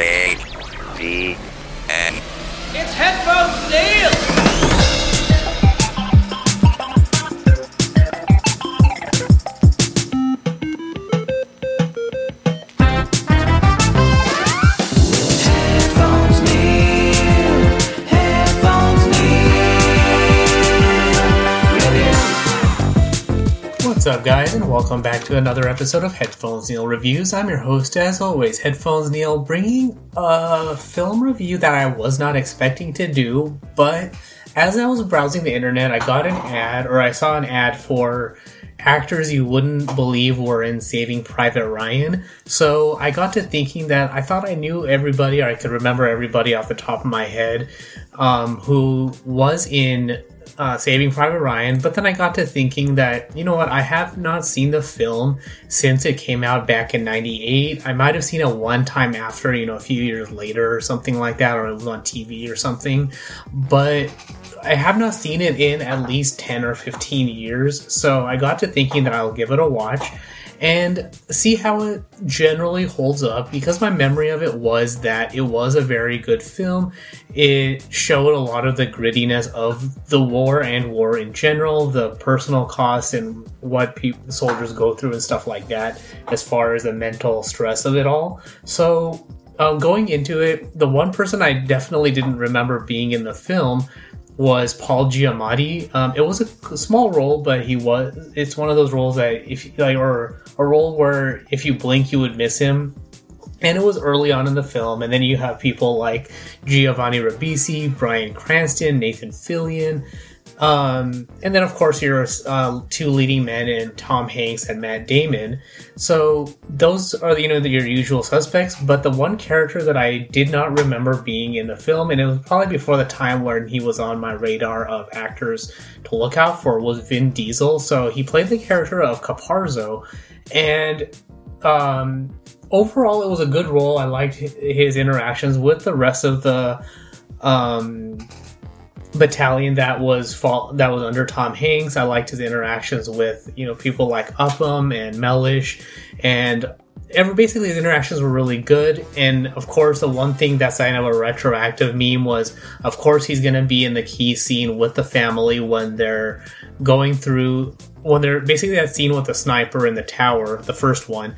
A V N. It's Headphones Neil! What's up, guys, and welcome back to another episode of Headphones Neil Reviews. I'm your host, as always, Headphones Neil, bringing a film review that I was not expecting to do, but as I was browsing the internet, I got an ad, or I saw an ad for actors you wouldn't believe were in Saving Private Ryan. So I got to thinking that I thought I knew everybody, or I could remember everybody off the top of my head, um, who was in uh, Saving Private Ryan. But then I got to thinking that, you know what, I have not seen the film since it came out back in 98. I might have seen it one time after, you know, a few years later or something like that, or it was on TV or something. But I have not seen it in at least 10 or 15 years, so I got to thinking that I'll give it a watch and see how it generally holds up because my memory of it was that it was a very good film. It showed a lot of the grittiness of the war and war in general, the personal costs and what soldiers go through and stuff like that, as far as the mental stress of it all. So, um, going into it, the one person I definitely didn't remember being in the film was Paul Giamatti. Um, it was a small role, but he was. It's one of those roles that if like or a role where if you blink, you would miss him. And it was early on in the film, and then you have people like Giovanni Ribisi, Bryan Cranston, Nathan Fillion, um, and then of course your uh, two leading men in Tom Hanks and Matt Damon. So those are you know your usual suspects. But the one character that I did not remember being in the film, and it was probably before the time when he was on my radar of actors to look out for, was Vin Diesel. So he played the character of Caparzo, and um, overall it was a good role. I liked his interactions with the rest of the. Um, battalion that was fall that was under Tom Hanks. I liked his interactions with you know people like Upham and Mellish, and every basically his interactions were really good. And of course, the one thing that's kind of a retroactive meme was, of course, he's going to be in the key scene with the family when they're going through when they're basically that scene with the sniper in the tower, the first one.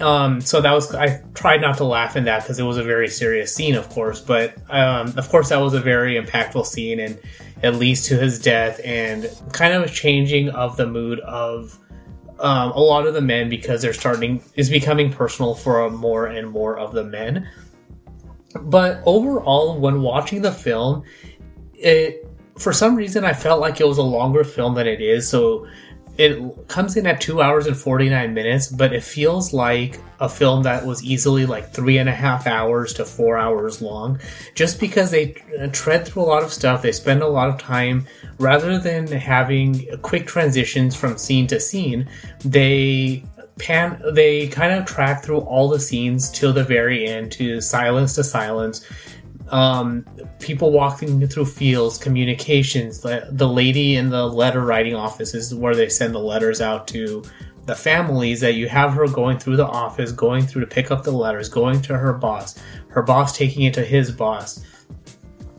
Um, so that was I tried not to laugh in that because it was a very serious scene, of course. But um, of course, that was a very impactful scene, and it leads to his death and kind of a changing of the mood of um, a lot of the men because they're starting is becoming personal for more and more of the men. But overall, when watching the film, it for some reason I felt like it was a longer film than it is. So it comes in at two hours and 49 minutes, but it feels like a film that was easily like three and a half hours to four hours long. Just because they tread through a lot of stuff, they spend a lot of time rather than having quick transitions from scene to scene, they pan they kind of track through all the scenes till the very end to silence to silence um, people walking through fields, communications. The, the lady in the letter writing office is where they send the letters out to the families. That you have her going through the office, going through to pick up the letters, going to her boss, her boss taking it to his boss,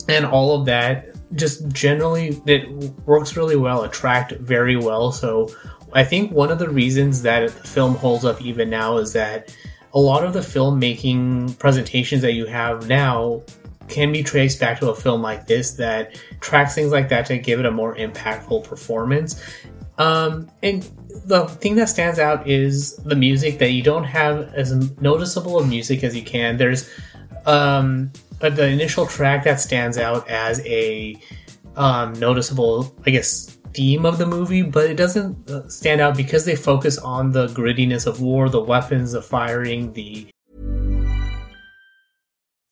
and all of that. Just generally, it works really well. It tracked very well. So I think one of the reasons that the film holds up even now is that a lot of the filmmaking presentations that you have now can be traced back to a film like this that tracks things like that to give it a more impactful performance. Um, and the thing that stands out is the music that you don't have as noticeable of music as you can. There's um, the initial track that stands out as a um, noticeable, I guess, theme of the movie, but it doesn't uh, stand out because they focus on the grittiness of war, the weapons, the firing, the.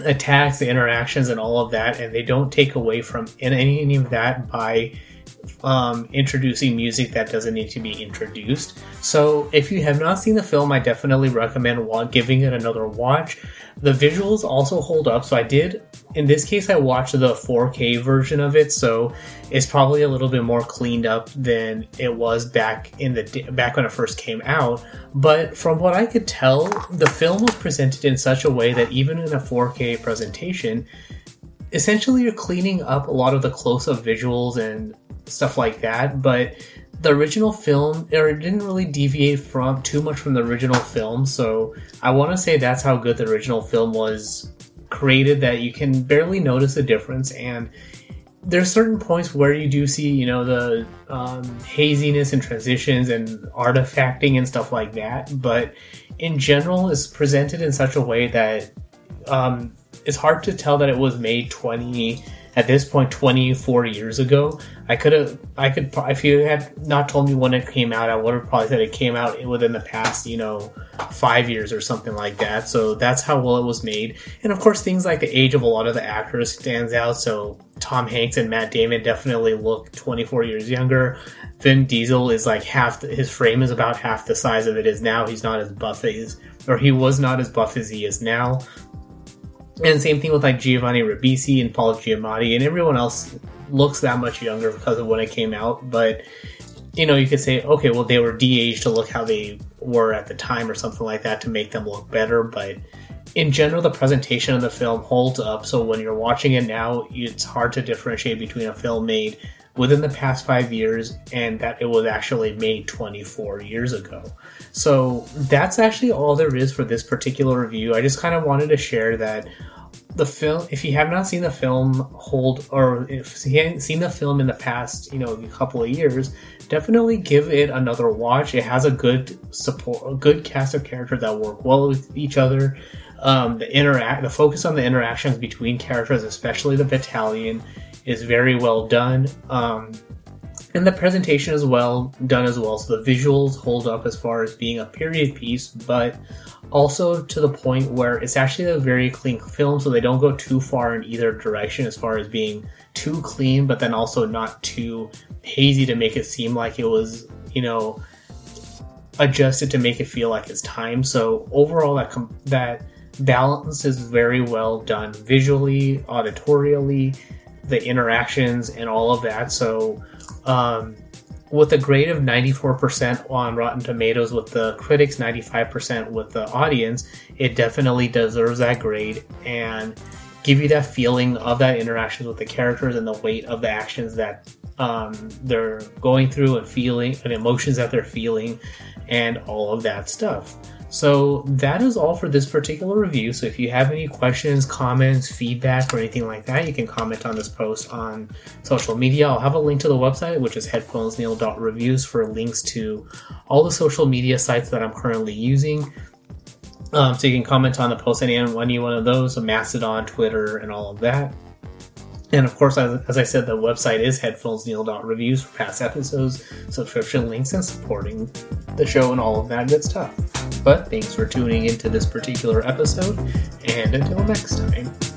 Attacks, the interactions, and all of that, and they don't take away from any, any of that by um, introducing music that doesn't need to be introduced. So, if you have not seen the film, I definitely recommend giving it another watch. The visuals also hold up. So, I did, in this case, I watched the 4K version of it, so it's probably a little bit more cleaned up than it was back in the back when it first came out. But from what I could tell, the film was presented in such a way that even in a 4K presentation, essentially you're cleaning up a lot of the close-up visuals and stuff like that, but the original film it didn't really deviate from too much from the original film, so I want to say that's how good the original film was created that you can barely notice a difference and there's certain points where you do see, you know, the um, haziness and transitions and artifacting and stuff like that. But in general, it's presented in such a way that um, it's hard to tell that it was made 20 at this point 24 years ago i could have i could if you had not told me when it came out i would have probably said it came out within the past you know five years or something like that. So that's how well it was made. And of course things like the age of a lot of the actors stands out. So tom hanks and matt damon definitely look 24 years younger. Vin diesel is like half the, his frame is about half the size of it is now. He's not as buff as or he was not as buff as he is now and same thing with like Giovanni Ribisi and Paul Giamatti and everyone else looks that much younger because of when it came out. But you know, you could say, okay, well, they were de-aged to look how they were at the time or something like that to make them look better. But in general, the presentation of the film holds up. So when you're watching it now, it's hard to differentiate between a film made within the past five years and that it was actually made 24 years ago. So that's actually all there is for this particular review. I just kind of wanted to share that the film if you have not seen the film hold or if you haven't seen the film in the past you know a couple of years definitely give it another watch it has a good support a good cast of characters that work well with each other um, the interact the focus on the interactions between characters especially the battalion is very well done. Um, and the presentation is well done as well. So the visuals hold up as far as being a period piece, but also to the point where it's actually a very clean film, so they don't go too far in either direction as far as being too clean, but then also not too hazy to make it seem like it was, you know, adjusted to make it feel like it's time. So overall, that com- that balance is very well done visually, auditorially the interactions and all of that. So, um, with a grade of 94% on Rotten Tomatoes with the critics, 95% with the audience, it definitely deserves that grade and give you that feeling of that interactions with the characters and the weight of the actions that um, they're going through and feeling and emotions that they're feeling and all of that stuff. So that is all for this particular review. So if you have any questions, comments, feedback, or anything like that, you can comment on this post on social media. I'll have a link to the website, which is headphonesneil.reviews for links to all the social media sites that I'm currently using. Um, so you can comment on the post any any one of those, so Mastodon, Twitter, and all of that. And of course, as, as I said, the website is headphonesneil.reviews for past episodes, subscription links, and supporting the show and all of that good stuff. But thanks for tuning into this particular episode, and until next time.